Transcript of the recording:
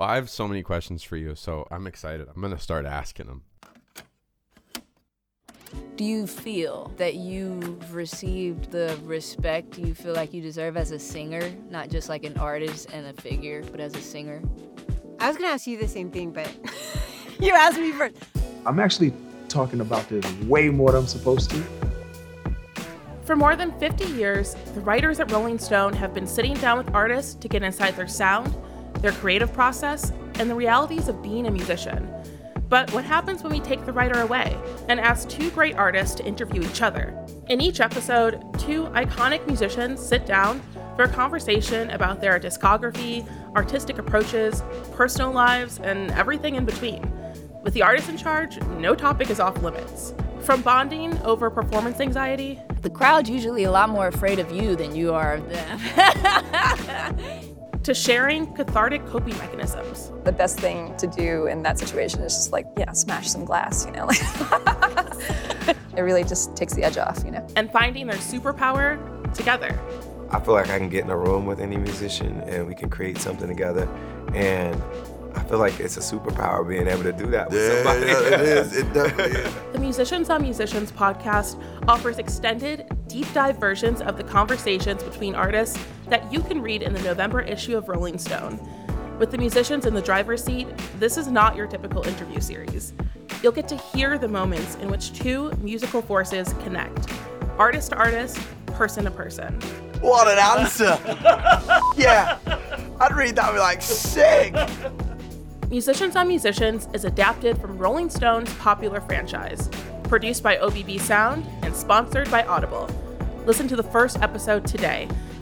Well, I have so many questions for you, so I'm excited. I'm going to start asking them. Do you feel that you've received the respect you feel like you deserve as a singer, not just like an artist and a figure, but as a singer? I was gonna ask you the same thing, but you asked me first. I'm actually talking about this way more than I'm supposed to. For more than 50 years, the writers at Rolling Stone have been sitting down with artists to get inside their sound, their creative process, and the realities of being a musician. But what happens when we take the writer away and ask two great artists to interview each other? In each episode, two iconic musicians sit down for a conversation about their discography, artistic approaches, personal lives, and everything in between. With the artist in charge, no topic is off limits. From bonding over performance anxiety, The crowd's usually a lot more afraid of you than you are of them. to sharing cathartic coping mechanisms. the best thing to do in that situation is just like, yeah, smash some glass, you know? it really just takes the edge off, you know? and finding their superpower together. I feel like I can get in a room with any musician and we can create something together. And I feel like it's a superpower being able to do that with Yeah, somebody. yeah, it is. It definitely is. The Musicians on Musicians podcast offers extended, deep dive versions of the conversations between artists that you can read in the November issue of Rolling Stone. With the musicians in the driver's seat, this is not your typical interview series. You'll get to hear the moments in which two musical forces connect artist to artist, person to person. What an answer! yeah, I'd read that and be like, sick. Musicians on Musicians is adapted from Rolling Stone's popular franchise, produced by OBB Sound and sponsored by Audible. Listen to the first episode today,